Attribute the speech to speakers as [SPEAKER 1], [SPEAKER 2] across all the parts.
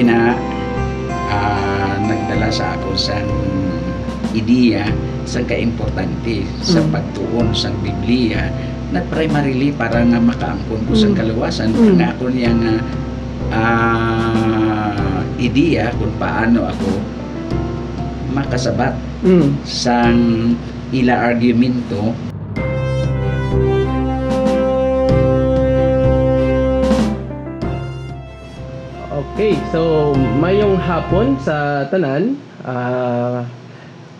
[SPEAKER 1] ina ah, nagdala sa ako sa ideya sa kaimportante sa
[SPEAKER 2] Mm.
[SPEAKER 1] pagtuon sa Biblia na primarily para nga makaangkon ko sa
[SPEAKER 2] Mm.
[SPEAKER 1] kaluwasan
[SPEAKER 2] Mm.
[SPEAKER 1] nga ako niya nga ah, ideya kung paano ako makasabat
[SPEAKER 2] Mm.
[SPEAKER 1] sang ila argumento
[SPEAKER 2] so mayong hapon sa tanan. ah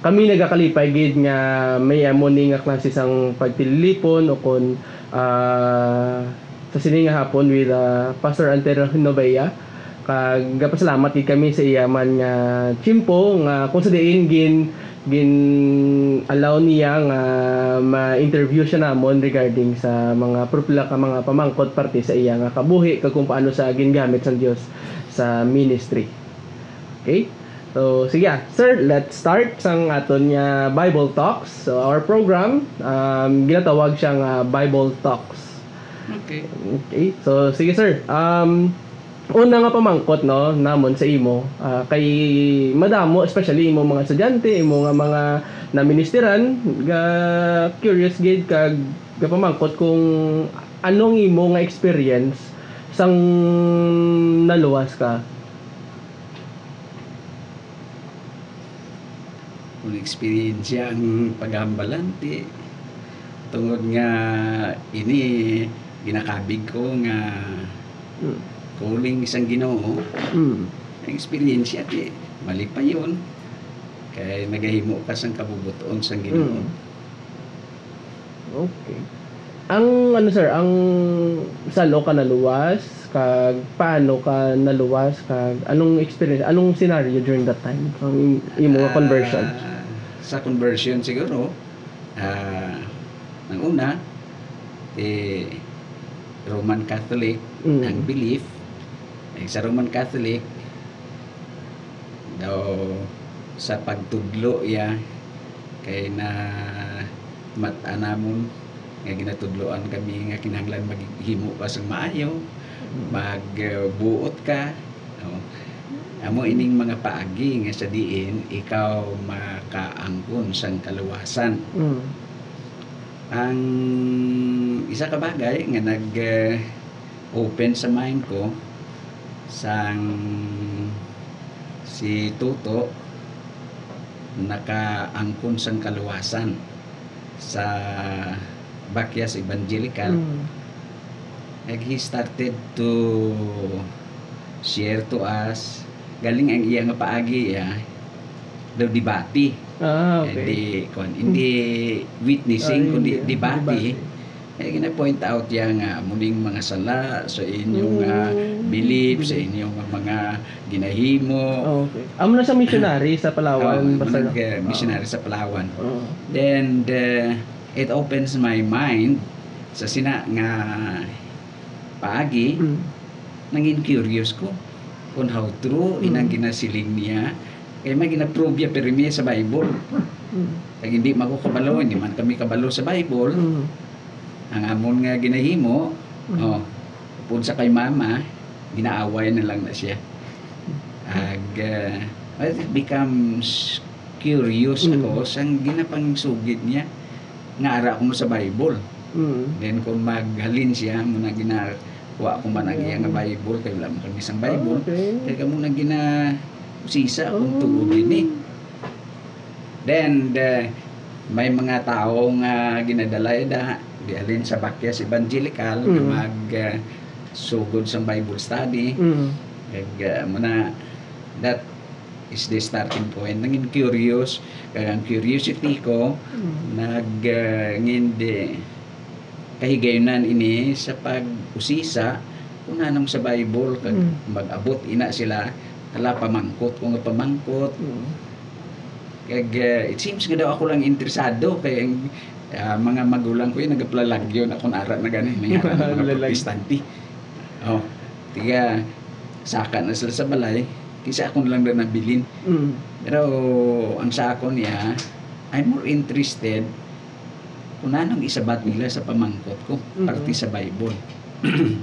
[SPEAKER 2] kami nagakalipay gid nga may amo ni nga klase sang pagtilipon o kon ah, sa sini nga hapon with ah, Pastor Antero Novea. Kag gapasalamat gid kami sa iyaman nga chimpo nga kung sa diin gin gin allow niya nga ma-interview siya namon regarding sa mga propila ka mga pamangkot parte sa iya nga kabuhi kag kung paano sa gingamit sa Dios sa ministry. Okay? So, sige, ah. sir, let's start sang aton nga Bible Talks. So, our program, um, ginatawag siyang ah, Bible Talks.
[SPEAKER 1] okay
[SPEAKER 2] Okay? So, sige, sir. Um, una nga pamangkot, no, namon sa imo, ah, kay madamo, especially imo mga estudyante, imo nga mga naministeran, ga curious gid kag ga pamangkot kung anong imo nga experience sang naluwas ka.
[SPEAKER 1] kung experience ang paghambalante tungod nga ini ginakabig ko nga
[SPEAKER 2] Mm.
[SPEAKER 1] calling isang Ginoo
[SPEAKER 2] Mm.
[SPEAKER 1] ang experience ti mali pa yun kay nagahimo ka sang kabubuton sang Ginoo
[SPEAKER 2] Mm. Okay. Ang ano sir, ang salo ka naluwas, kag paano ka naluwas, kag anong experience, anong scenario during that time? Ang imo nga conversion.
[SPEAKER 1] Sa conversion siguro ah ang una eh Roman Catholic
[SPEAKER 2] Mm.
[SPEAKER 1] ang belief eh, sa Roman Catholic daw sa pagtudlo ya kay na matanamon nga ginatudloan kami nga kinahanglan maghimo ka sa maayo magbuot ka no? amo ining mga paagi nga sa diin ikaw makaangkon sang kaluwasan
[SPEAKER 2] Mm.
[SPEAKER 1] ang isa ka bagay nga nag eh, open sa mind ko sang si Tuto nakaangkon sang kaluwasan sa Bakyas Evangelical
[SPEAKER 2] Mm.
[SPEAKER 1] and he started to share to us galing ang iya nga paagi ya daw debate
[SPEAKER 2] Ah,
[SPEAKER 1] hindi
[SPEAKER 2] okay.
[SPEAKER 1] kon hindi witnessing
[SPEAKER 2] Ah,
[SPEAKER 1] kundi
[SPEAKER 2] hindi.
[SPEAKER 1] debate kaya gina-point out ya nga muling mga sala sa inyong
[SPEAKER 2] Mm.
[SPEAKER 1] belief sa inyong mga ginahimo
[SPEAKER 2] Okay. Amo na sa missionary sa Palawan,
[SPEAKER 1] Oh,
[SPEAKER 2] basta
[SPEAKER 1] uh, missionary sa Palawan
[SPEAKER 2] Oh.
[SPEAKER 1] then the, it opens my mind sa sina nga paagi
[SPEAKER 2] Mm.
[SPEAKER 1] nangin curious ko kung how true
[SPEAKER 2] Mm.
[SPEAKER 1] inang ginasiling niya kaya may ginaprove ya pero niya sa Bible
[SPEAKER 2] Mm.
[SPEAKER 1] kaya hindi mako kabalo hindi man kami kabalo sa Bible
[SPEAKER 2] Mm.
[SPEAKER 1] ang amon nga ginahimo
[SPEAKER 2] Mm.
[SPEAKER 1] oh pud sa kay mama ginaaway na lang na siya ag uh, it becomes curious
[SPEAKER 2] Mm.
[SPEAKER 1] ako sang ginapang sugid niya nga ara ko mo sa Bible
[SPEAKER 2] Mm.
[SPEAKER 1] then kung maghalin siya mo na ginawa ko man ang iya nga Bible kay wala mo kami sang Bible
[SPEAKER 2] Okay.
[SPEAKER 1] kaya mo na gina sisa kung
[SPEAKER 2] Oh.
[SPEAKER 1] tuod din eh then the, may mga tao nga ginadala da di alin sa Bakyas Evangelical
[SPEAKER 2] Mm.
[SPEAKER 1] mag uh, sugod sa Bible study
[SPEAKER 2] Mm.
[SPEAKER 1] kag uh, muna that is the starting point nangin curious kag ang curiosity ko
[SPEAKER 2] Mm.
[SPEAKER 1] nag uh, ngindi kahigayunan ini sa pag-usisa kung anong sa Bible kag
[SPEAKER 2] Mm.
[SPEAKER 1] mag-abot ina sila hala pamangkot kung pamangkot
[SPEAKER 2] Mm.
[SPEAKER 1] kag uh, it seems nga daw ako lang interesado kay ang uh, mga magulang ko yung nagaplalag yun ako nara na gani nangyara ng mga protestanti oh tiga saka na sila sa balay kisa ako lang na nabilin
[SPEAKER 2] Mm.
[SPEAKER 1] pero ang sa ako niya I'm more interested kung anong isabat nila sa pamangkot ko
[SPEAKER 2] Mhm.
[SPEAKER 1] parte sa Bible
[SPEAKER 2] Mm.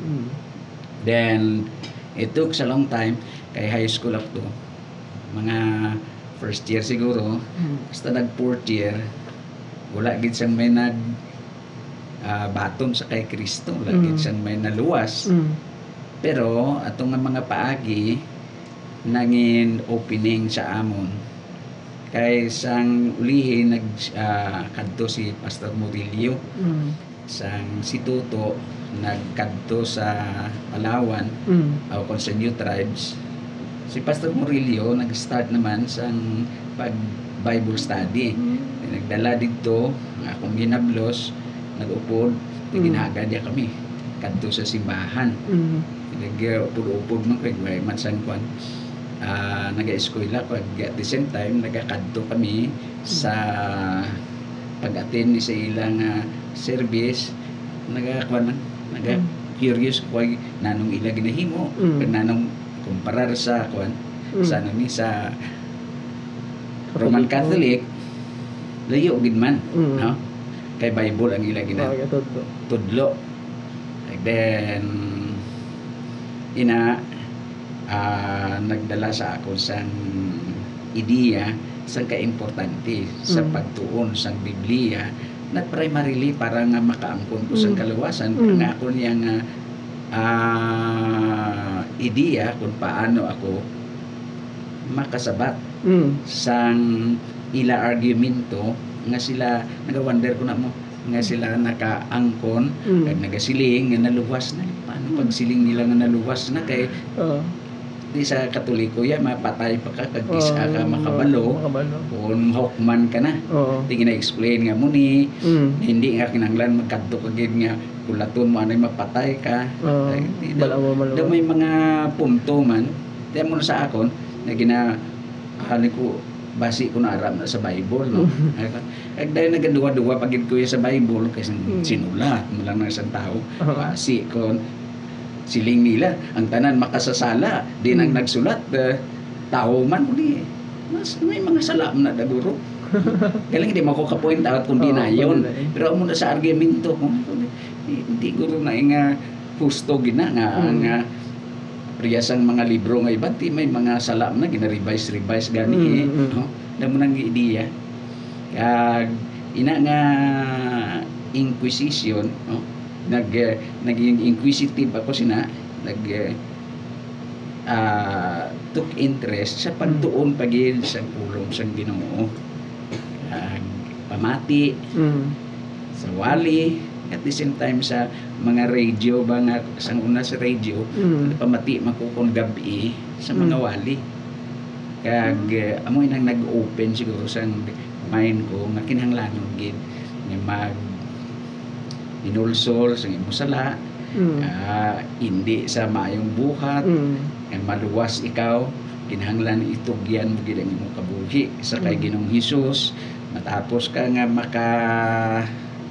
[SPEAKER 1] then it took a long time kay high school ako to. Mga first year siguro,
[SPEAKER 2] Mm.
[SPEAKER 1] basta nag fourth year, wala gid siyang may nag ah, baton sa kay Kristo, wala
[SPEAKER 2] Mm.
[SPEAKER 1] gid siyang may naluwas.
[SPEAKER 2] Mm.
[SPEAKER 1] Pero atong mga paagi nangin opening sa amon. Kay sang ulihi nag ah, kadto si Pastor Murillo
[SPEAKER 2] Mm.
[SPEAKER 1] sang si Tuto nagkadto sa Palawan
[SPEAKER 2] Mm.
[SPEAKER 1] o kung sa New Tribes. Si Pastor Murillo nag-start naman sang pag Bible study. Nagdala dito, ang akong ginablos, nag-upod,
[SPEAKER 2] Mm.
[SPEAKER 1] ginagad niya kami. Kadto sa simbahan.
[SPEAKER 2] Mm.
[SPEAKER 1] nag-upod-upod man kay may mansan kwan ah naga-eskwela ko at the same time nagakadto kami sa pag-attend ni sa ilang ah, service nagakwan man naga curious ko ay nanong ila ginahimo
[SPEAKER 2] Mm.
[SPEAKER 1] kag nanong kumparar sa kwan
[SPEAKER 2] Mm.
[SPEAKER 1] sa ano ni sa Roman Catholic layo gid man
[SPEAKER 2] Mm.
[SPEAKER 1] no kay Bible ang ila gina
[SPEAKER 2] totoo.
[SPEAKER 1] tudlo. And then, ina, ah, nagdala sa ako sang ideya sa kaimportante sa
[SPEAKER 2] Mm.
[SPEAKER 1] pagtuon sa Biblia na primarily para nga makaangkon ko sa
[SPEAKER 2] Mm.
[SPEAKER 1] kaluwasan
[SPEAKER 2] Mm.
[SPEAKER 1] ang ako niya nga ah, ideya kung paano ako makasabat
[SPEAKER 2] Mm.
[SPEAKER 1] sang ila argumento nga sila nagawonder ko na mo nga sila nakaangkon
[SPEAKER 2] Mm.
[SPEAKER 1] kag nagasiling nga naluwas na paano pag siling nila nga naluwas na kay
[SPEAKER 2] Ah.
[SPEAKER 1] Di sa katoliko ya mapatay pa ka kag isa
[SPEAKER 2] Ah,
[SPEAKER 1] ka makabalo
[SPEAKER 2] Makabalo.
[SPEAKER 1] kung hawkman ka na
[SPEAKER 2] Oo.
[SPEAKER 1] di na explain nga mo ni
[SPEAKER 2] Mm.
[SPEAKER 1] hindi nga kinanglan magkadto ka nga kulaton mo anay mapatay ka
[SPEAKER 2] Oo.
[SPEAKER 1] Ay, di daw
[SPEAKER 2] malawa.
[SPEAKER 1] may mga punto man di mo sa akon na gina ano ko basi ko na aram na sa Bible no kag dahil nagaduwa-duwa pagid ko sa Bible kasi
[SPEAKER 2] Mm.
[SPEAKER 1] sinulat mo lang ng isang tao
[SPEAKER 2] Oo.
[SPEAKER 1] basi ko siling nila ang tanan makasasala di nang
[SPEAKER 2] Mm.
[SPEAKER 1] nagsulat eh, tao man uli mas may mga salam na daguro Galing hindi mo ko ka-point out kung di
[SPEAKER 2] Oo,
[SPEAKER 1] na yun.
[SPEAKER 2] kung yun.
[SPEAKER 1] Pero amo na sa argumento ko, hindi guro na nga husto gina nga
[SPEAKER 2] Mm.
[SPEAKER 1] nga priyasang mga libro nga iba ti may mga salam na gina-revise revise gani eh.
[SPEAKER 2] Mm, mm.
[SPEAKER 1] No? Damo nang ideya. Kag ina nga inquisition, no? Nag eh, naging inquisitive ako sina nag ah, took interest sa pagtuon pagil sa pulong sa Ginoo. Kag pamati
[SPEAKER 2] Mm.
[SPEAKER 1] sa wali at the same time sa mga radio ba nga sang una sa radio
[SPEAKER 2] Mm.
[SPEAKER 1] pamati makukon gabi sa mga
[SPEAKER 2] Mm.
[SPEAKER 1] wali kag uh, amo inang nag-open siguro sa mind ko nga kinahanglanon gid nga mag inulsol sa imong sala
[SPEAKER 2] Mm.
[SPEAKER 1] ah, hindi sa maayong buhat
[SPEAKER 2] Mm.
[SPEAKER 1] nga maluwas ikaw kinahanglan itugyan mo gid ang imong kabuhi sa kay
[SPEAKER 2] Mm.
[SPEAKER 1] Ginoong Hesus matapos ka nga maka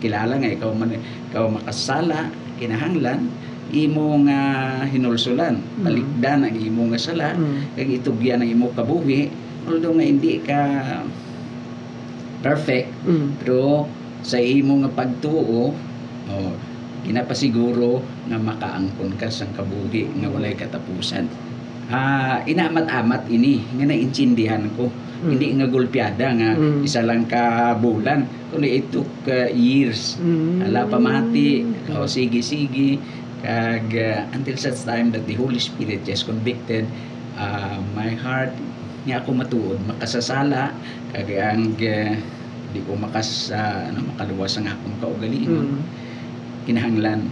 [SPEAKER 1] kilala nga ikaw man ikaw makasala kinahanglan imo nga hinulsulan
[SPEAKER 2] Mm.
[SPEAKER 1] paligdan ang imo nga sala
[SPEAKER 2] Mm.
[SPEAKER 1] kag itugyan ang imo kabuhi although nga hindi ka perfect
[SPEAKER 2] Mm.
[SPEAKER 1] pero sa imo nga pagtuo oh, ginapasiguro nga makaangkon ka sa kabuhi nga walay katapusan. Ah, inaamat-amat ini nga naintindihan ko.
[SPEAKER 2] Mm.
[SPEAKER 1] Hindi nga gulpiada nga
[SPEAKER 2] Mm.
[SPEAKER 1] isa lang ka bulan kundi it took uh, years.
[SPEAKER 2] Mm.
[SPEAKER 1] Ala pamati, o sige sige kag uh, until such time that the Holy Spirit just convicted uh, my heart nga ako matuod makasasala kag ang uh, di ko makas uh, ano makaluwas ang akong kaugalingon
[SPEAKER 2] Mm.
[SPEAKER 1] Kinahanglan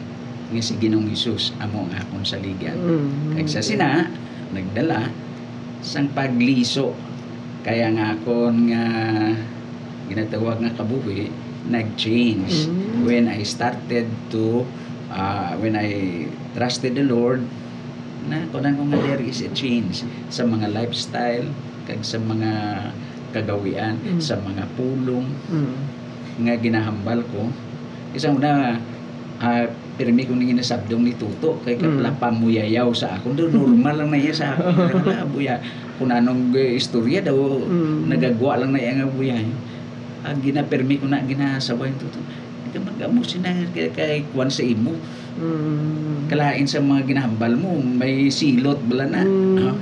[SPEAKER 1] nga si Ginoong Hesus amo ang akong saligan
[SPEAKER 2] Mm.
[SPEAKER 1] kag sa sina nagdala sang pagliso kaya nga akon nga ginatawag nga kabuhi nag-change
[SPEAKER 2] Mm.
[SPEAKER 1] when I started to uh, when I trusted the Lord na kunan ko nga there is a change sa mga lifestyle kag sa mga kagawian
[SPEAKER 2] Mm.
[SPEAKER 1] sa mga pulong
[SPEAKER 2] Mm.
[SPEAKER 1] nga ginahambal ko isa una uh, pirmi ko nang ginasabdong ni Tuto kay
[SPEAKER 2] Mm.
[SPEAKER 1] kapla pamuyayaw sa ako do normal lang na iya sa ako wala buya kung anong eh, istorya daw
[SPEAKER 2] Mm.
[SPEAKER 1] nagagwa lang na iya nga buya ang ginapirmi ko na ginasabay yung Tuto mag-amo sina kay, kay kwan sa imo
[SPEAKER 2] Mm.
[SPEAKER 1] kalain sa mga ginahambal mo may silot bala na
[SPEAKER 2] Mm.
[SPEAKER 1] Ah,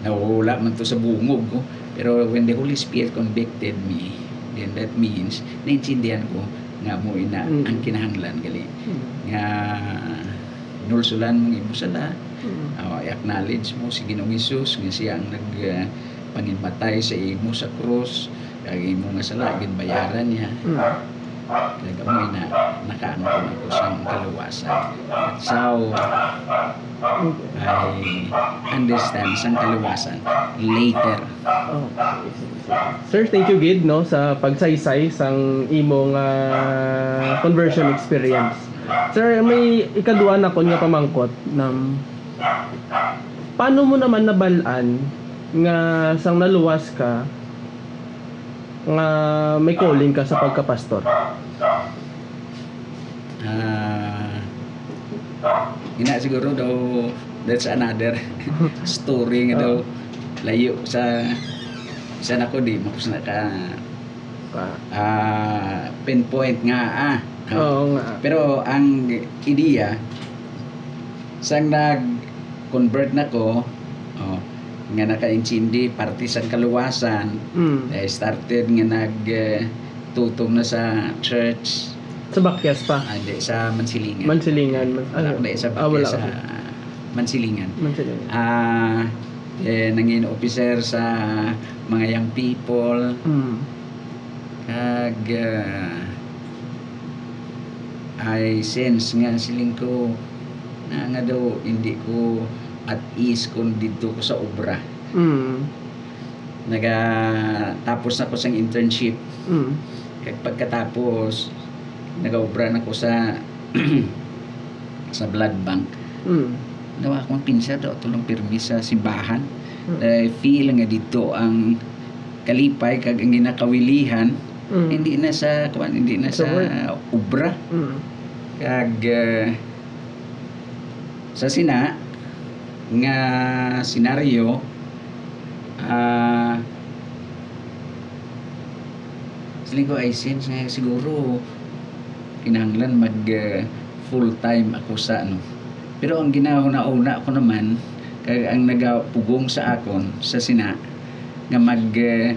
[SPEAKER 1] nawala man to sa bungog ko. Pero when the Holy Spirit convicted me, then that means, naintindihan ko nga mo ina
[SPEAKER 2] Mm.
[SPEAKER 1] ang kinahanglan gali.
[SPEAKER 2] Mm.
[SPEAKER 1] Nga nulsulan mong ibusala,
[SPEAKER 2] Mm.
[SPEAKER 1] uh, i-acknowledge mo si Ginoong Hesus nga siya ang nag uh, pangimatay sa imo sa krus kag imo nga sala ginbayaran niya
[SPEAKER 2] Mm.
[SPEAKER 1] Kag mo ina nakaangkon ako sa kaluwasan at so I understand sa kaluwasan later
[SPEAKER 2] Oh. Sir, thank you gid no sa pagsaysay sang imong ah, conversion experience. Sir, may ikaduha na ko nga pamangkot nam paano mo naman nabalaan nga sang naluwas ka nga may calling ka sa pagkapastor?
[SPEAKER 1] Ah, ina siguro daw that's another story nga daw. Layo sa isa na ko di mapus na ka.
[SPEAKER 2] Ah,
[SPEAKER 1] ah, pinpoint nga ah.
[SPEAKER 2] Oo nga.
[SPEAKER 1] pero ang ideya sang nag convert na ko oh, nga naka-intindi parte sa kaluwasan
[SPEAKER 2] Mm.
[SPEAKER 1] I started nga nag eh, tutong na sa church
[SPEAKER 2] Sa Bakyas pa.
[SPEAKER 1] ah, di, sa Mansilingan
[SPEAKER 2] Mansilingan. Man,
[SPEAKER 1] di, sa
[SPEAKER 2] ah, wala
[SPEAKER 1] sa. Mansilingan
[SPEAKER 2] Mansilingan.
[SPEAKER 1] ah eh, nangin officer sa mga young people
[SPEAKER 2] Mm.
[SPEAKER 1] kag ah, I sense nga siling ko na nga daw hindi ko at ease kung dito ko sa obra
[SPEAKER 2] Mm.
[SPEAKER 1] naga tapos na ko sa internship
[SPEAKER 2] Mm.
[SPEAKER 1] kag pagkatapos nagaobra na ko sa sa blood bank
[SPEAKER 2] Mm.
[SPEAKER 1] daw akong pinsa daw tulong pirmi sa simbahan
[SPEAKER 2] Mm.
[SPEAKER 1] I feel nga dito ang kalipay kag ang ginakawilihan
[SPEAKER 2] Mm.
[SPEAKER 1] hindi na sa kuan hindi na
[SPEAKER 2] Sa
[SPEAKER 1] sa obra
[SPEAKER 2] Mm.
[SPEAKER 1] kag eh, sa sina nga senaryo ah siling ko ay sense nga siguro. Kinahanglan mag eh, full time ako sa ano. Pero ang ginahuna-una ko naman kag ang nagapugong sa akon sa sina nga mag eh,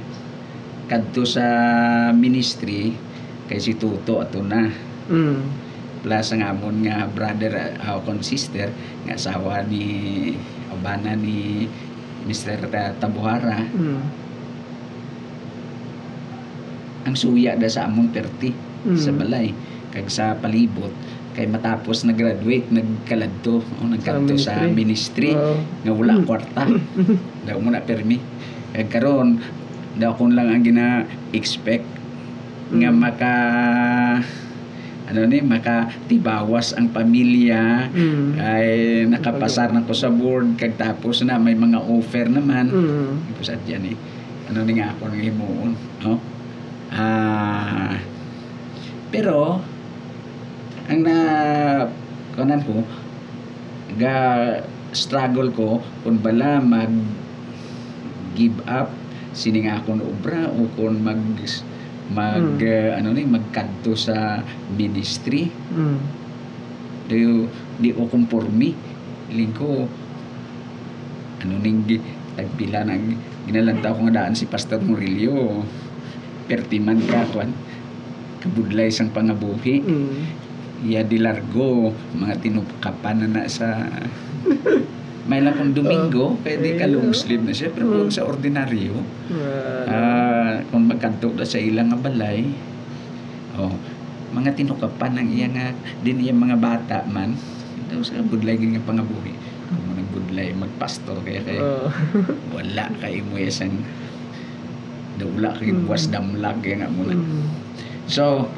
[SPEAKER 1] kadto sa ministry kay si Tuto ato na.
[SPEAKER 2] Mm.
[SPEAKER 1] Plus ang amon nga brother uh, akong sister nga asawa ni obana ni Mr. Ta- Tabuhara
[SPEAKER 2] Mm.
[SPEAKER 1] ang suya da sa among perti
[SPEAKER 2] Mm.
[SPEAKER 1] sa balay kag sa palibot kay matapos nag-graduate nagkaladto o nagkadto sa
[SPEAKER 2] Sa
[SPEAKER 1] ministry,
[SPEAKER 2] Oo.
[SPEAKER 1] nga wala
[SPEAKER 2] Mm.
[SPEAKER 1] kwarta daw mo na permi kag karon daw kun lang ang gina-expect nga
[SPEAKER 2] Mm.
[SPEAKER 1] maka ano ni maka tibawas ang pamilya
[SPEAKER 2] Mm.
[SPEAKER 1] ay nakapasar na ko sa board kag tapos na may mga offer naman
[SPEAKER 2] Mm.
[SPEAKER 1] Ipusat yan eh. Ano ni nga ako ng himuon. No? Ah, pero, ang na, kanan ko, ga struggle ko kung bala mag give up sini nga akong obra o kung mag mag
[SPEAKER 2] Hmm.
[SPEAKER 1] eh, ano ni magkanto sa ministry?
[SPEAKER 2] Mm.
[SPEAKER 1] di, di ko kumpormi? Lingko ano ning tagpila nang ginalanta ko nga daan si Pastor Murillo. Pertiman ka kwan kabudlay sang pangabuhi.
[SPEAKER 2] Mm.
[SPEAKER 1] iya di largo mga tinukapan na na sa may lang kung Domingo pwede ka long sleeve na siya pero kung sa ordinaryo.
[SPEAKER 2] Ah,
[SPEAKER 1] ah kung magkanto na sa ilang nga balay oh mga tinukapan ng iya nga din iya mga bata man daw sa budlay gid nga pangabuhi kung mo nagbudlay magpastor kaya kay
[SPEAKER 2] Oo.
[SPEAKER 1] wala kay mo isang daw wala kay
[SPEAKER 2] Mm.
[SPEAKER 1] buwas damlag kaya nga mo na
[SPEAKER 2] Mm.
[SPEAKER 1] so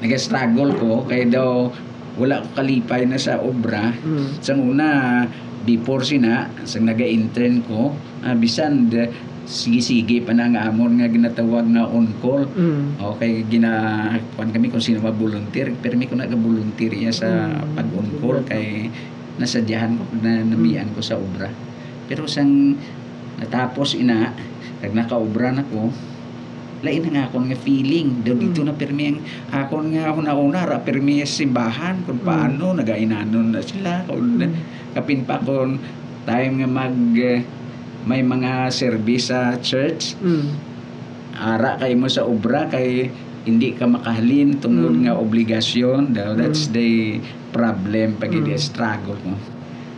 [SPEAKER 1] nag-struggle ko kay daw wala ko kalipay na sa obra
[SPEAKER 2] Mm.
[SPEAKER 1] sa una before sina sa naga-intern ko ah, bisan de, sige-sige pa na nga amon nga ginatawag nga on call
[SPEAKER 2] Mm.
[SPEAKER 1] okay gina kuan kami kung sino ma-volunteer pero mi ko naga-volunteer iya sa
[SPEAKER 2] Mm.
[SPEAKER 1] pag on call kay nasadyahan ko na namian ko sa obra pero sang natapos ina kag nakaobra na ko lain na nga akong nga feeling daw dito
[SPEAKER 2] Mm.
[SPEAKER 1] na permi ang akon nga una-una ra permi simbahan kung
[SPEAKER 2] Mm.
[SPEAKER 1] paano nagainanon na sila kung
[SPEAKER 2] Mm.
[SPEAKER 1] kapin pa kon time nga mag eh, may mga service sa church
[SPEAKER 2] Mm.
[SPEAKER 1] ara kay mo sa obra kay hindi ka makahalin tungod
[SPEAKER 2] Mm.
[SPEAKER 1] nga obligasyon daw that's
[SPEAKER 2] Mm.
[SPEAKER 1] the problem pag
[SPEAKER 2] Mm.
[SPEAKER 1] struggle mo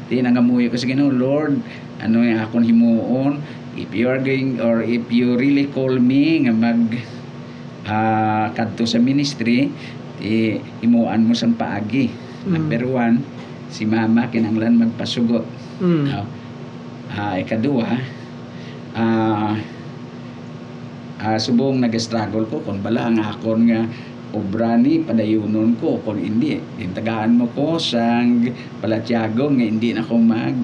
[SPEAKER 1] di nangamuyo ko sa Ginoo Lord ano yung akong himuon if you are going or if you really call me nga mag ah, kadto sa ministry di himuan mo sang paagi
[SPEAKER 2] Mm.
[SPEAKER 1] number one si mama kinanglan magpasugot
[SPEAKER 2] Mm.
[SPEAKER 1] Ah, ah, ikadua, ah, ah, subong nag-struggle ko kung bala ang akon nga obra ni padayunon ko kung hindi. Intagaan mo ko sang palatyago nga hindi na ko mag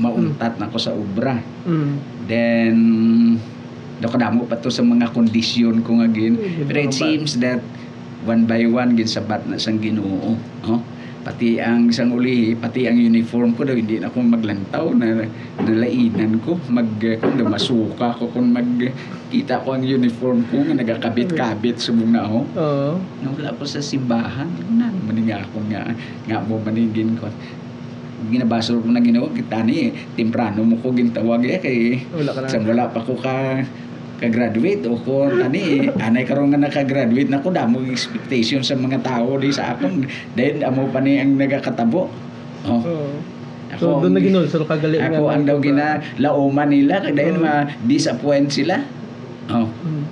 [SPEAKER 1] mauntat na ko sa obra.
[SPEAKER 2] Mm.
[SPEAKER 1] then do kadamo pa to sa mga kondisyon ko nga gin.
[SPEAKER 2] Mm,
[SPEAKER 1] pero it seems that one by one gin sabat na sang Ginoo oh pati ang isang uli pati ang uniform ko daw hindi na ako maglantaw na nalainan ko mag kung daw masuka ko kung magkita ko ang uniform ko nga nagakabit-kabit sa mga ako
[SPEAKER 2] Oo.
[SPEAKER 1] nung wala ko sa simbahan na maning ako nga nga mo maningin ko ginabasol ko na ginawa kita ni temprano mo ko gintawag eh kay
[SPEAKER 2] Wala ka na.
[SPEAKER 1] Sang wala pa ko ka ka-graduate o ko tani anay karon nga naka-graduate na ko damo expectation sa mga tao di sa akon then amo pa ni ang nagakatabo. Oh.
[SPEAKER 2] Oo.
[SPEAKER 1] ako
[SPEAKER 2] So, doon na ginulsol ka gali
[SPEAKER 1] ako ang daw gina lauman nila kay dahil
[SPEAKER 2] Oo.
[SPEAKER 1] ma disappoint sila. Oh.
[SPEAKER 2] Mm.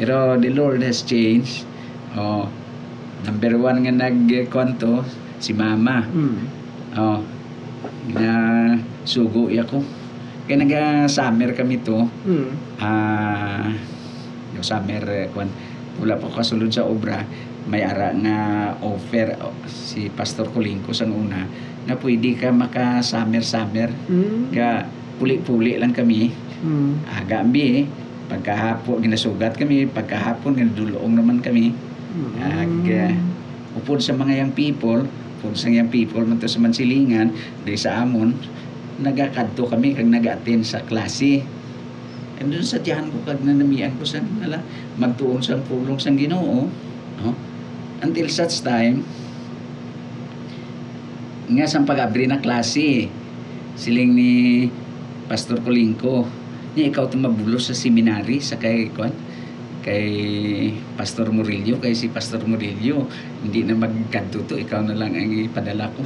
[SPEAKER 1] pero the Lord has changed. Oh. Number one nga nagkonto si mama.
[SPEAKER 2] Mm.
[SPEAKER 1] oh. Na sugo ako kaya naga-summer kami to.
[SPEAKER 2] Mm.
[SPEAKER 1] ah yung summer eh, kwan wala pa kasulod sa obra. May ara nga offer oh, si Pastor Kulingko sa una nga pwede ka maka summer summer
[SPEAKER 2] Mm.
[SPEAKER 1] ka puli-puli lang kami.
[SPEAKER 2] Mm.
[SPEAKER 1] aga ambi pagkahapon ginasugat kami. Pagkahapon ginadulong naman kami. Ag uh, upod sa mga young people upod sa young people man sa mansilingan di sa amon nagakadto kami kag nag-attend sa klase. And doon sa tiyan ko kag nanamian ko sa nala magtuon sa pulong sang Ginoo no? until such time nga sa pag-abri na klase siling ni Pastor Kolingko niya ikaw tumabulos sa seminary sa kay kwan kay Pastor Murillo kay si Pastor Murillo. Hindi na magkadto to ikaw na lang ang ipadala ko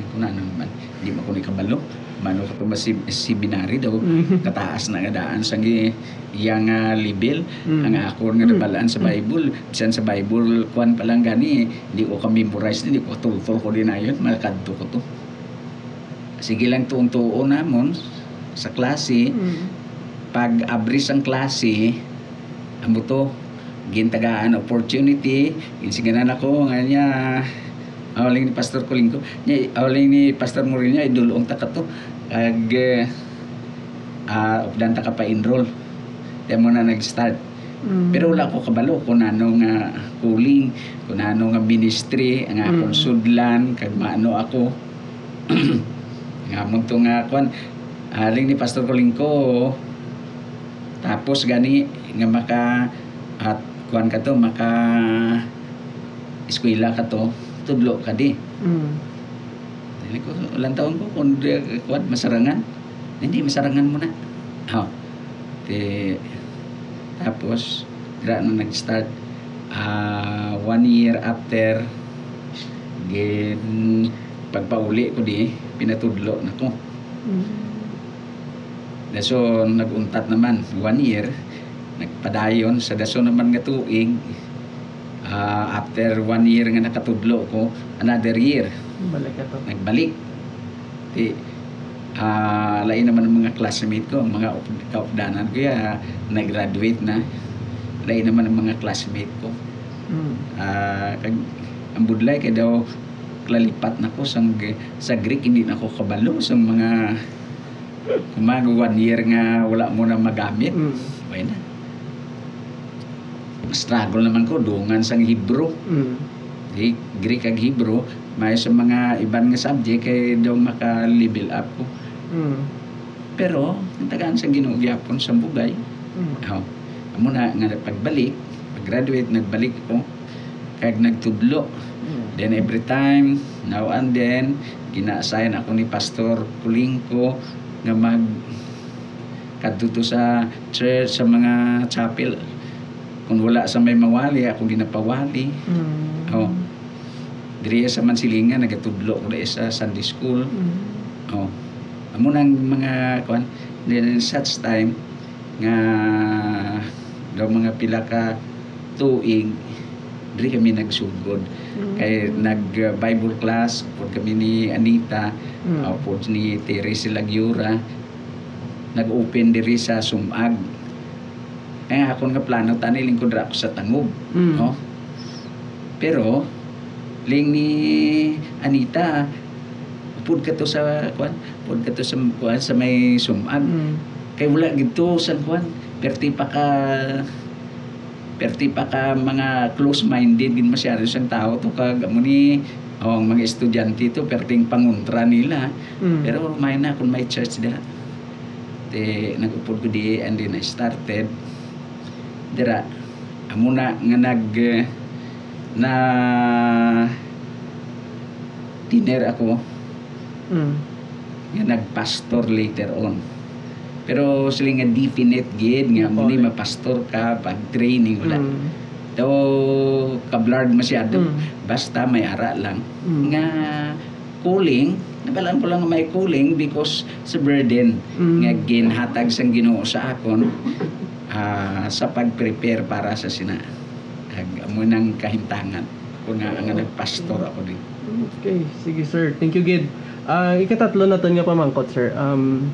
[SPEAKER 1] ko na naman hindi mo ko ni kabalo mano ka pa mas seminary daw?
[SPEAKER 2] Mm.
[SPEAKER 1] kataas na nga daan sa iyang uh, level.
[SPEAKER 2] Mm.
[SPEAKER 1] ang ako nga nabalaan sa Bible. Bisan sa Bible kuan pa lang gani hindi ko ka memorize hindi ko tulfol ko din ayon. Malakadto ko to. Sige lang tuon-tuon namon sa klase.
[SPEAKER 2] Mm.
[SPEAKER 1] pag abris ang klase amo to gintagaan opportunity. Insiganan ako nga niya awaling ni Pastor Kulingko niya awaling ni Pastor Murillo niya idulong ta to. Kag ah uh, ta ka pa enroll. Kaya mo na nag-start.
[SPEAKER 2] Mm.
[SPEAKER 1] pero wala ko kabalo. Kung ano nga cooling kung ano nga ministry ang akong
[SPEAKER 2] Mm.
[SPEAKER 1] sudlan kag maano ako. Nga mo to nga kwan aling ni Pastor Kolingko tapos gani nga maka at kuan ka to maka eskwela ka to tudlo ka di
[SPEAKER 2] Mm.
[SPEAKER 1] Dili ko ulang taon ko kung di kuan masarangan hindi masarangan mo na oh. Di, tapos dira na nag-start ah, one year after gin pagpauli ko di pinatudlo na ko
[SPEAKER 2] Mm.
[SPEAKER 1] daso naguntat naman one year nagpadayon sa daso naman nga tuig ah, after one year nga nakatudlo ko another year
[SPEAKER 2] Balik ka to.
[SPEAKER 1] nagbalik di ah lain naman ang mga classmate ko ang mga kaupdanan ko ya nag-graduate na lain naman ang mga classmate ko
[SPEAKER 2] Mm.
[SPEAKER 1] ah kag ang budlay kay daw klalipat na ko sang sa Greek hindi na ako kabalo sa mga kumag one year nga wala mo na magamit
[SPEAKER 2] Mm.
[SPEAKER 1] okay na struggle naman ko dungan sang Hebrew
[SPEAKER 2] Mm.
[SPEAKER 1] di Greek ag Hebrew may sa mga iban nga subject kay daw maka-level up ko
[SPEAKER 2] Mm.
[SPEAKER 1] pero ang tagaan sa Ginoo gyapon sa bugay
[SPEAKER 2] Mm.
[SPEAKER 1] oh, amo na nga pagbalik pag-graduate nagbalik ko kag nagtudlo
[SPEAKER 2] Mm.
[SPEAKER 1] then every time now and then gina-assign ako ni Pastor Kulingko nga mag kadto sa church sa mga chapel kung wala sa may mawali ako ginapawali
[SPEAKER 2] Mm.
[SPEAKER 1] oh diri sa Mansilingan nagatudlo ko sa Sunday school
[SPEAKER 2] Mm.
[SPEAKER 1] oh amo nang mga kuan then such time nga daw mga pila ka tuig diri kami nagsugod
[SPEAKER 2] Mm.
[SPEAKER 1] kay nag uh, Bible class po kami ni Anita
[SPEAKER 2] Mm.
[SPEAKER 1] uh, po ni Teresa Lagyura nag-open diri sa Sumag kaya ako nga plano tani lingkod ra ako sa Tangub
[SPEAKER 2] Mm.
[SPEAKER 1] no pero ling ni Anita pud ka to sa kuan pud ka to sa kuan sa may Sumag
[SPEAKER 2] Mm.
[SPEAKER 1] kay wala gito sa kuan perti pa ka perti pa ka mga close-minded gin masyado siyang tao to kag amo ni oh, ang mga estudyante to perting panguntra nila
[SPEAKER 2] Mm.
[SPEAKER 1] pero may na kung may church dira te nagupod ko di and then I started dira amo na nga nag na dinner ako
[SPEAKER 2] Mm.
[SPEAKER 1] nga nagpastor later on. Pero sila nga definite gid nga mo ni mapastor ka pag training wala.
[SPEAKER 2] Mm.
[SPEAKER 1] Daw kablard masyado.
[SPEAKER 2] Mm.
[SPEAKER 1] Basta may ara lang.
[SPEAKER 2] Mm.
[SPEAKER 1] Nga cooling, nabalaan ko lang may cooling because sa burden
[SPEAKER 2] Mm.
[SPEAKER 1] nga ginhatag sang Ginoo sa akon ah, sa pag-prepare para sa sina amo nang kahintangan ko nga nga nagpastor ako din.
[SPEAKER 2] Okay, sige sir. Thank you, Gid. Ah, ikatatlo na to nga pamangkot, sir. Um,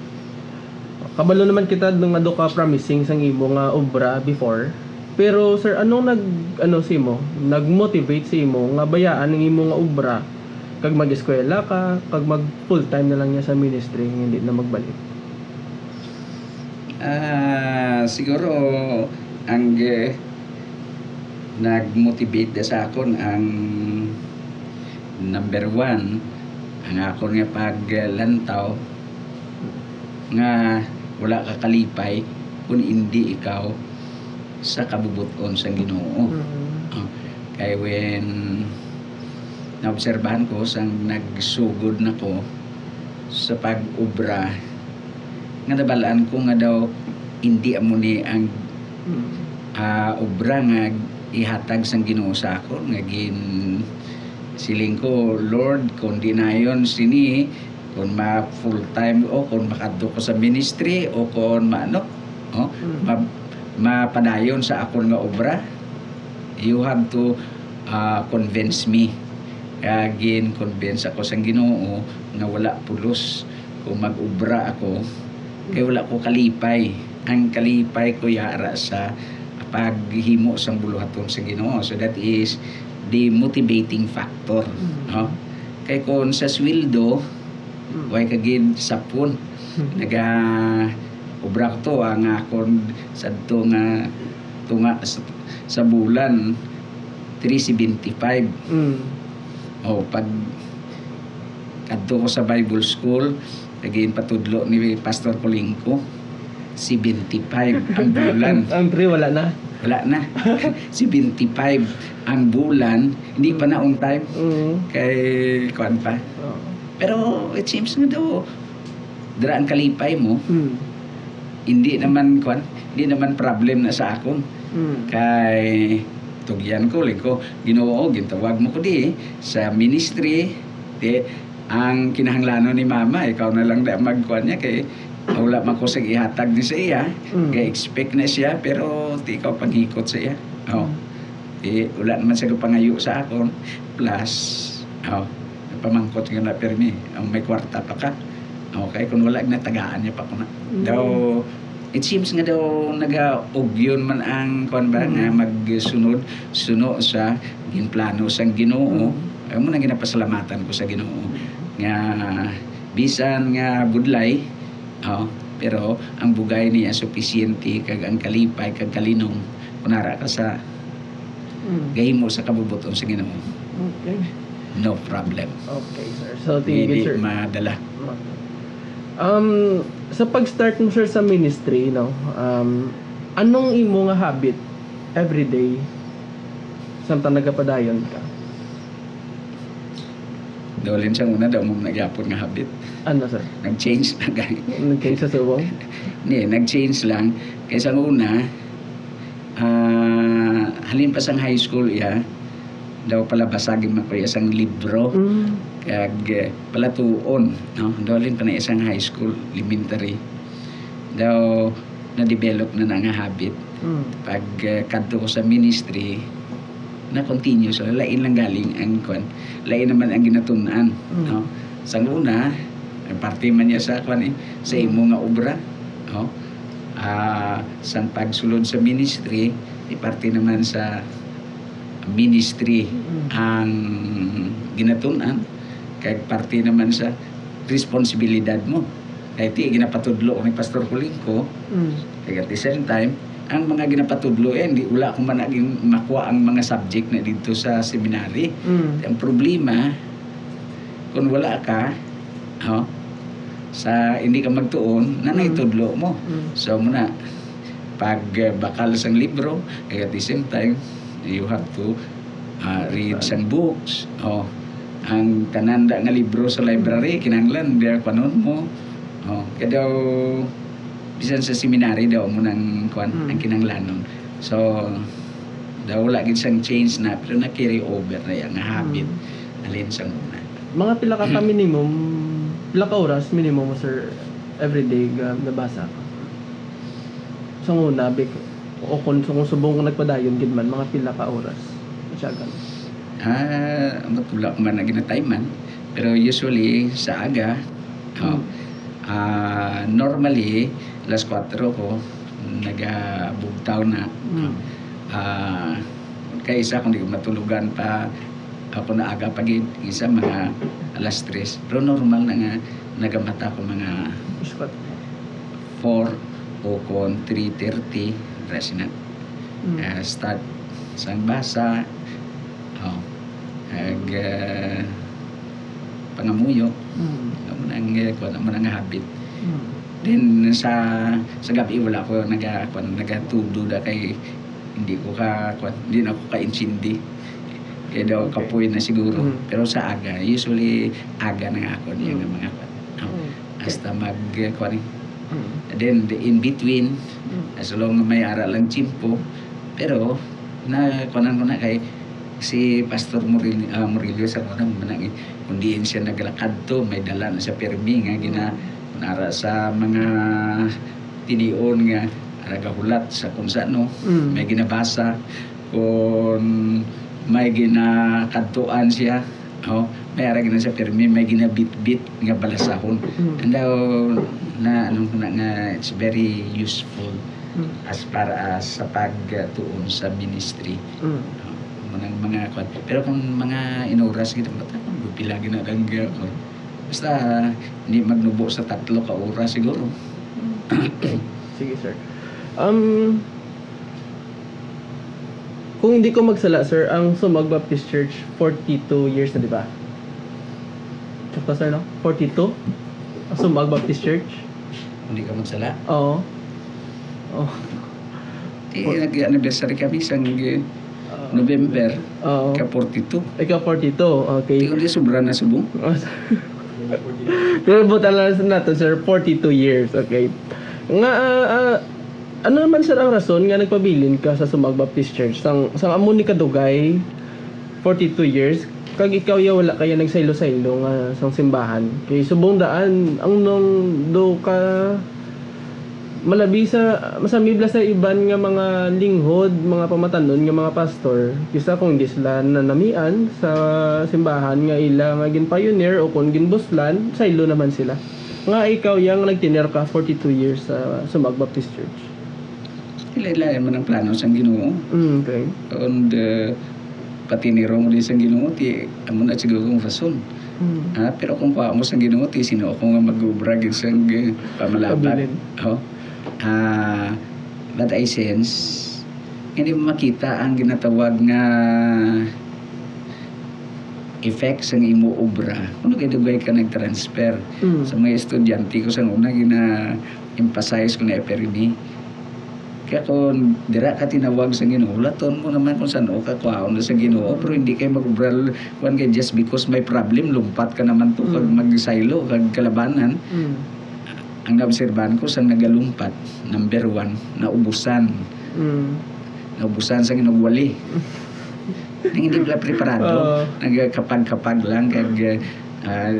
[SPEAKER 2] kabalo naman kita nung ado ka promising sang imo nga obra before. Pero sir, anong nag ano si mo? Nag-motivate si imo nga bayaan ang imo nga obra kag mag-eskwela ka, kag mag full time na lang niya sa ministry, hindi na magbalik.
[SPEAKER 1] Ah, siguro ang eh, nag-motivate na sa akon ang number one ang akon nga paglantaw nga wala ka kalipay kung hindi ikaw sa kabubuton sa Ginoo. Oh, kay when naobserbahan ko sang nagsugod na ko sa pag-ubra nga nabalaan ko nga daw hindi amo ni ang ah, obra nga ihatag sang Ginoo sa ako nga gin siling ko Lord kung di na yon sini kung ma full time o kung makadto ko sa ministry o kung maano oh, ma, mapadayon sa akon nga obra you have to uh, convince me. Kaya gin convince ako sa Ginoo nga wala pulos kung mag-ubra ako kay wala ko kalipay ang kalipay ko yara sa paghimo sa buluhaton sa Ginoo so that is the motivating factor
[SPEAKER 2] Mm.
[SPEAKER 1] no kay kung sa sweldo
[SPEAKER 2] Mm.
[SPEAKER 1] way kagid sapon naga obra to ang akon sadto nga tunga sa, sa bulan 375
[SPEAKER 2] Mm.
[SPEAKER 1] oh pag kadto ko sa Bible school naging patudlo ni Pastor Kolingko 75 ang bulan
[SPEAKER 2] Ang pre wala na.
[SPEAKER 1] wala na 75 ang bulan hindi pa na on time
[SPEAKER 2] Mm.
[SPEAKER 1] kay kuan pa
[SPEAKER 2] Oh.
[SPEAKER 1] pero it seems nga daw dira ang kalipay mo
[SPEAKER 2] Mm.
[SPEAKER 1] hindi naman kuan hindi naman problem na sa akon
[SPEAKER 2] Mm.
[SPEAKER 1] kay tugyan ko ling ko Ginoo gintawag mo ko di sa ministry di ang kinahanglanon ni mama ikaw na lang da magkuan niya kay wala man ko sa ihatag ni sa iya.
[SPEAKER 2] Mm.
[SPEAKER 1] kay expect na siya pero di ikaw panghikot sa iya. Oh. Di wala naman siya pangayo sa akon plus oh pamangkot nga na permi ang may kwarta pa ka. Okay kung wala na tagaan niya pa ko na.
[SPEAKER 2] Mm.
[SPEAKER 1] daw it seems nga daw naga-ugyon man ang kuan ba
[SPEAKER 2] Mm.
[SPEAKER 1] nga magsunod suno sa ginplano sang Ginoo. Ay mo na ginapasalamatan ko sa Ginoo nga bisan nga budlay oh, pero ang bugay niya sufisyente kag ang kalipay kag kalinong kunara ka sa
[SPEAKER 2] Mm.
[SPEAKER 1] gahimo sa kabubuton sa Ginoo
[SPEAKER 2] Okay.
[SPEAKER 1] no problem
[SPEAKER 2] Okay, sir. So, thank you,
[SPEAKER 1] hindi
[SPEAKER 2] sir.
[SPEAKER 1] madala
[SPEAKER 2] Um, sa pag-start mo, sir, sa ministry, no, um, anong imo nga habit everyday samtang nagapadayon ka?
[SPEAKER 1] Dawalin siya una daw mo nagyapon nga habit.
[SPEAKER 2] Ano sir?
[SPEAKER 1] Nag-change na gani.
[SPEAKER 2] Nag-change sa subong?
[SPEAKER 1] Hindi, nag-change lang. Kaysa una, ah halin pa sang high school iya, daw pala basagin man ko isang libro.
[SPEAKER 2] Mm.
[SPEAKER 1] Kag eh, pala tuon, no? Dawalin pa na isang high school, elementary. Daw na-develop na na nga habit.
[SPEAKER 2] Mm.
[SPEAKER 1] Pag uh, kadto ko sa ministry, na continue so lain lang galing ang kwan. Lain naman ang ginatunan
[SPEAKER 2] Mm.
[SPEAKER 1] no? Sa una ang parte man niya sa kwan eh, sa imo nga obra no? Ah sa pagsulod sa ministry di parte naman sa ministry
[SPEAKER 2] Mm.
[SPEAKER 1] ang ginatunan kag parte naman sa responsibilidad mo. Kaya ti ginapatudlo ni Pastor Kulingko
[SPEAKER 2] Mm.
[SPEAKER 1] kaya at the same time ang mga ginapatudlo eh, hindi wala akong managing makuha ang mga subject na dito sa seminary.
[SPEAKER 2] Mm.
[SPEAKER 1] Ang problema, kung wala ka, oh, sa hindi ka magtuon, na
[SPEAKER 2] Mm.
[SPEAKER 1] naitudlo mo.
[SPEAKER 2] Mm.
[SPEAKER 1] So muna, pag uh, bakal sang libro, kaya at the same time, you have to uh, read sang books. Oh, ang kananda nga libro sa library, kinanglan, dia kanon mo. Oh, kaya daw, bisan sa seminary daw mo nang kwan,
[SPEAKER 2] Mm.
[SPEAKER 1] ang kinanglanon. So, daw wala gid sang change na, pero na carry over na yan, nga habit, alin sang una.
[SPEAKER 2] Mga pila ka ka minimum, pila ka oras minimum mo sir everyday ga nabasa ka. Sa una, bik, o kung, kung subong ko nagpadayon gid man, mga pila ka oras. Masyagan.
[SPEAKER 1] Ah, matulak man na ginatayman. Pero usually sa aga, oh, ah, normally, alas 4 ko, nagabugtaw na.
[SPEAKER 2] Mm.
[SPEAKER 1] Ah, kaya isa kung di ko matulugan pa, ako na aga pag isa mga alas 3. Pero normal na nga, nagamata ko mga
[SPEAKER 2] Ispat.
[SPEAKER 1] 4 o kon 3.30, rest na
[SPEAKER 2] Mm.
[SPEAKER 1] uh, start sang basa oh ag uh, pangamuyo
[SPEAKER 2] Mm.
[SPEAKER 1] amo nang uh, kuan amo nang habit
[SPEAKER 2] Mm.
[SPEAKER 1] Then sa sa gabi wala ko naga kuan nagatudo da kay hindi ko ka kuan hindi na ako ka insindi kaya daw
[SPEAKER 2] Okay.
[SPEAKER 1] kapoy na siguro
[SPEAKER 2] Mm.
[SPEAKER 1] pero sa aga usually aga na nga ako niya
[SPEAKER 2] Mm.
[SPEAKER 1] nga mga kuan oh,
[SPEAKER 2] Okay.
[SPEAKER 1] hasta mag kuan
[SPEAKER 2] Mm.
[SPEAKER 1] then the in between
[SPEAKER 2] Mm.
[SPEAKER 1] as long may ara lang chimpo pero na kunan ko na kay si Pastor Murillo, uh, Murillo sa kuna manang kundiin siya naglakad to may dala na sa permi nga gina nara sa mga tinion nga nagahulat sa kung saan no
[SPEAKER 2] Mm.
[SPEAKER 1] may ginabasa kung may ginakadtuan siya oh may ara gina sa permi may ginabit-bit nga balasahon
[SPEAKER 2] Mm.
[SPEAKER 1] and daw na ano na nga it's very useful
[SPEAKER 2] Mm.
[SPEAKER 1] as far as sa pagtuon sa ministry
[SPEAKER 2] Mm.
[SPEAKER 1] uh, mga mga pero kung mga inoras kita bata kung pila gina lang ko basta hindi magnubo sa tatlo ka oras siguro.
[SPEAKER 2] Sige, sir. Um, kung hindi ko magsala, sir, ang Sumag Baptist Church, 42 years na, di ba? Tsaka, sir, no? 42? Ang Sumag Baptist Church?
[SPEAKER 1] hindi ka magsala
[SPEAKER 2] Oo. Oh.
[SPEAKER 1] eh, nag-anniversary kami sa uh, November
[SPEAKER 2] Oo.
[SPEAKER 1] ka 42
[SPEAKER 2] Ikaw 42, okay.
[SPEAKER 1] Di sobra na subong
[SPEAKER 2] Pero buta lang na natin, sir, 42 years, okay. Nga, ah, ah, ano naman sir ang rason nga nagpabilin ka sa Sumag Baptist Church? Sang, sang amo ni Kadugay, 42 years, kag ikaw ya wala kaya nagsaylo-saylo nga sang simbahan. Kay subong daan, ang nung do ka malabi sa masamibla sa iban nga mga linghod, mga pamatanon nga mga pastor, kisa kung di sila nanamian sa simbahan nga ila nga gin pioneer o kung gin buslan, saylo naman sila. Nga ikaw yang nagtiner ka 42 years sa Sumag Baptist Church.
[SPEAKER 1] Ilailayan mo ng plano sa Ginoo
[SPEAKER 2] Mm, okay.
[SPEAKER 1] and uh, pati ni Romo din sa Ginoo ti amo na siguro kung fason
[SPEAKER 2] Mm.
[SPEAKER 1] Ah, pero kung pa mo sa Ginoo ti sino ako nga mag-ubrag sa uh, pamalabag.
[SPEAKER 2] Pabilin.
[SPEAKER 1] Oh. Ah, but I sense hindi mo makita ang ginatawag nga effect sa imo obra. Kung nagdugay ka nag-transfer
[SPEAKER 2] Mm.
[SPEAKER 1] sa mga estudyante ko sa una gina emphasize ko na eperni Kaya kung dira ka tinawag sa Ginoo, laton mo naman kung saan o ka kwaon na sa Ginoo, pero hindi kay magbral kwan kay just because may problem lumpat ka naman to kag
[SPEAKER 2] Mm.
[SPEAKER 1] magsaylo kag kalabanan.
[SPEAKER 2] Mm.
[SPEAKER 1] Ang naobserbahan ko sa nagalumpat, number one, naubusan.
[SPEAKER 2] Mm.
[SPEAKER 1] Naubusan sa ginugwali. Nang hindi pala preparado.
[SPEAKER 2] Oo.
[SPEAKER 1] Nagkapag-kapag lang kag uh,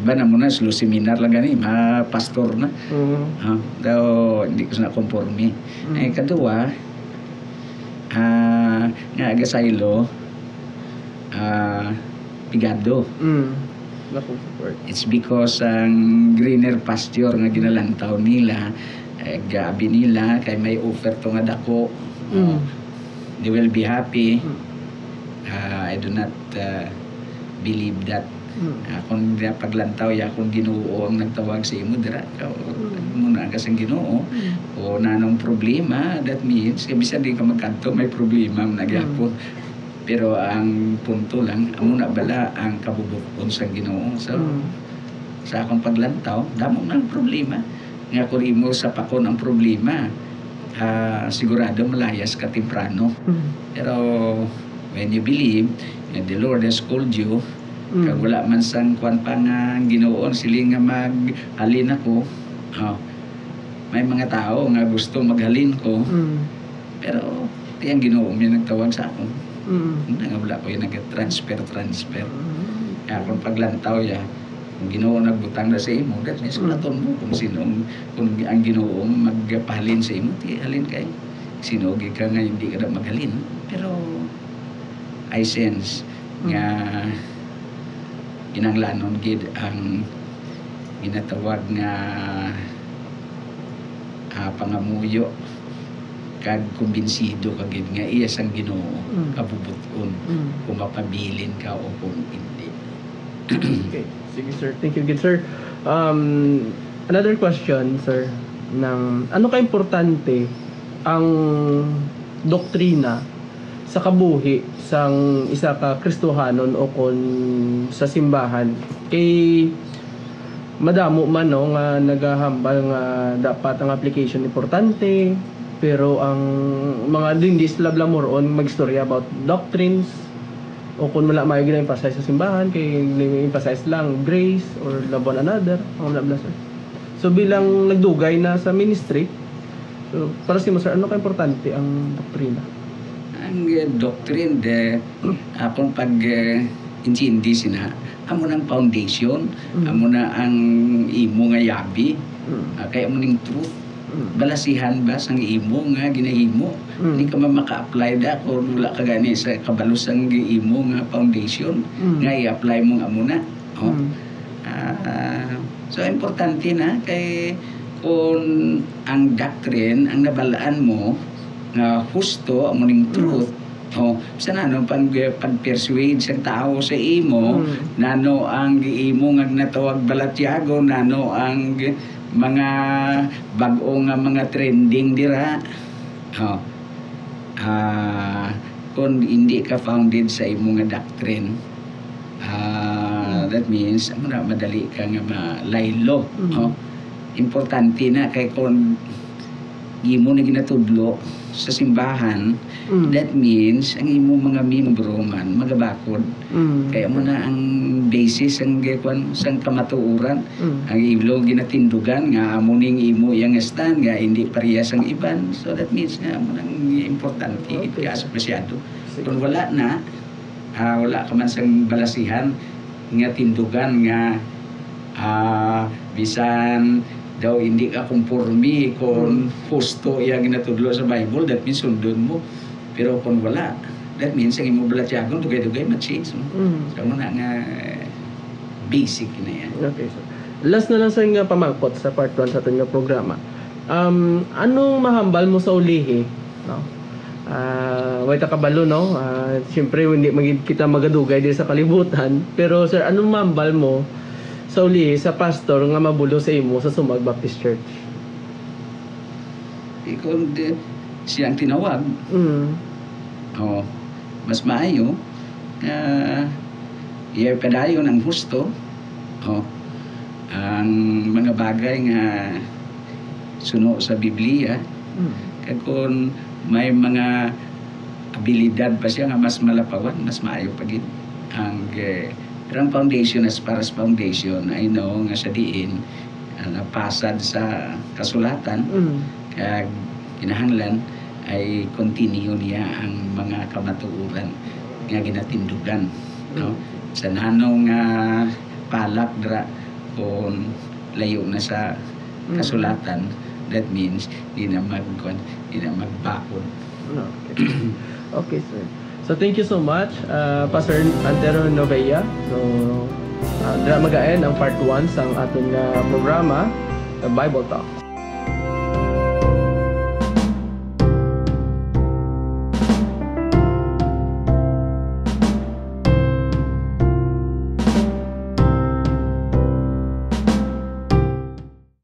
[SPEAKER 1] iba na muna slow seminar lang gani, ma pastor na.
[SPEAKER 2] Mm.
[SPEAKER 1] Ah, daw hindi ko na conforme.
[SPEAKER 2] Mm.
[SPEAKER 1] Eh kadua ah nga aga saylo ah pigado.
[SPEAKER 2] Mm. Support.
[SPEAKER 1] It's because ang greener pasture nga ginalantaw nila eh, gabi nila kay may offer to nga dako.
[SPEAKER 2] Mm.
[SPEAKER 1] They will be happy.
[SPEAKER 2] Mm.
[SPEAKER 1] Ah, I do not ah, believe that
[SPEAKER 2] Mm.
[SPEAKER 1] uh, kung paglantaw ya kung Ginoo ang nagtawag sa imo dira ka muna ka sa Ginoo o nanong problema that means kaya bisan di ka magkanto may problema nagyapon pero ang punto lang amo na bala ang kabubukon sa Ginoo so
[SPEAKER 2] Mm.
[SPEAKER 1] sa akong paglantaw damo ang problema nga kung imo sa pakon ang problema ah, sigurado malayas ka temprano
[SPEAKER 2] Mm.
[SPEAKER 1] pero when you believe and the Lord has called you
[SPEAKER 2] Mm.
[SPEAKER 1] kag wala man sang kwan pa nga Ginoo siling nga maghalin ako oh, may mga tao nga gusto maghalin ko
[SPEAKER 2] Mm.
[SPEAKER 1] pero tiyang Ginoo may nagtawag sa ako
[SPEAKER 2] Mm.
[SPEAKER 1] nga wala ko yung nag-transfer transfer.
[SPEAKER 2] Mm.
[SPEAKER 1] kaya kung paglantaw ya kung Ginoo nagbutang na sa imo that means Mm.ulaton mo kung sino kung ang Ginoo magpahalin sa imo ti halin kay. Sino gi ka nga hindi ka na maghalin. Pero I sense nga ginanglanon gid ang ginatawag nga ah, pangamuyo kag kumbinsido ka gid nga iya sang Ginoo
[SPEAKER 2] Mm.
[SPEAKER 1] kabubuton
[SPEAKER 2] Mm.
[SPEAKER 1] kung mapabilin ka o kung hindi.
[SPEAKER 2] Okay. Sige, sir. Thank you, good sir. Um, another question, sir. Ng, ano ka-importante ang doktrina sa kabuhi sang isa ka Kristohanon o kon sa simbahan kay madamo man no nga nagahambal nga dapat ang application importante pero ang mga hindi sila moron magstorya about doctrines o kung wala may gina-emphasize sa simbahan kay emphasize lang grace or love one another mga bla sir so bilang nagdugay na sa ministry so para si mo sir ano ka importante ang doktrina
[SPEAKER 1] Ang uh, doctrine de akong pag uh, intindi sina amo nang foundation,
[SPEAKER 2] Mm.
[SPEAKER 1] amo na ang imo nga yabi,
[SPEAKER 2] mm.
[SPEAKER 1] uh, kay amo ning truth.
[SPEAKER 2] Mm.
[SPEAKER 1] Balasihan ba sang imo nga ginahimo?
[SPEAKER 2] Mm.
[SPEAKER 1] Hindi ka man maka-apply da kung wala ka gani sa kabalos ang imo nga foundation
[SPEAKER 2] Mm.
[SPEAKER 1] nga i-apply mo nga amo na. Oh.
[SPEAKER 2] Mm.
[SPEAKER 1] Ah, so importante na kay kung ang doctrine ang nabalaan mo nga husto amo ning truth o sa nano pag pag-persuade sa tao sa imo
[SPEAKER 2] Mm.
[SPEAKER 1] nano ang giimo nga natawag balatyago nano ang mga bag-o nga mga trending dira oh. ah kung hindi ka founded sa imo nga doctrine ah that means amo na madali ka nga malaylo
[SPEAKER 2] Mhm.
[SPEAKER 1] oh. importante na kay kung imo na ginatudlo sa simbahan
[SPEAKER 2] Mm.
[SPEAKER 1] that means ang imo mga membro man magabakod
[SPEAKER 2] Mm.
[SPEAKER 1] kaya mo na ang basis ang gikwan sang kamatuoran
[SPEAKER 2] Mm.
[SPEAKER 1] ang ilo ginatindugan nga amo ning imo yang stand nga hindi parehas ang iban so that means nga amo nang importante
[SPEAKER 2] Okay.
[SPEAKER 1] ka
[SPEAKER 2] Sige.
[SPEAKER 1] kung wala na ah, wala ka man sang balasihan nga tindugan nga ah, bisan daw hindi ka conforme kung husto iya ginatudlo sa Bible that means sundon mo pero kung wala that means ang imo balatyagon dugay-dugay ma-change mo
[SPEAKER 2] Mm.
[SPEAKER 1] so mo na nga basic na yan
[SPEAKER 2] Okay, sir. Last na lang sa nga pamangkot sa part 1 sa ating programa. Um, anong mahambal mo sa ulihi? No? Ah, way ta kabalo no. Ah, syempre hindi magid kita magadugay din sa kalibutan, pero sir, anong mahambal mo sa ulihi sa pastor nga mabulo sa imo sa Sumag Baptist Church?
[SPEAKER 1] Kung di, siyang tinawag
[SPEAKER 2] Mm.
[SPEAKER 1] o mas maayo uh, iya padayon ang husto o ang mga bagay nga suno sa Biblia
[SPEAKER 2] Mm.
[SPEAKER 1] Kaya kung may mga abilidad pa siya nga mas malapawan, mas maayo pa gid ang eh, pero ang foundation as far as foundation I know nga sa diin ah, napasad sa kasulatan
[SPEAKER 2] Mm.
[SPEAKER 1] kaya kinahanglan ay continue niya ang mga kamatuoran nga ginatindugan no sa nanong nga palak dra kung layo na sa kasulatan that means di na mag di na magbakod
[SPEAKER 2] Okay. okay, sir. So thank you so much, uh, Pastor Antero Novella. So uh, magaen ang part 1 sang aton nga programa, the Bible Talks.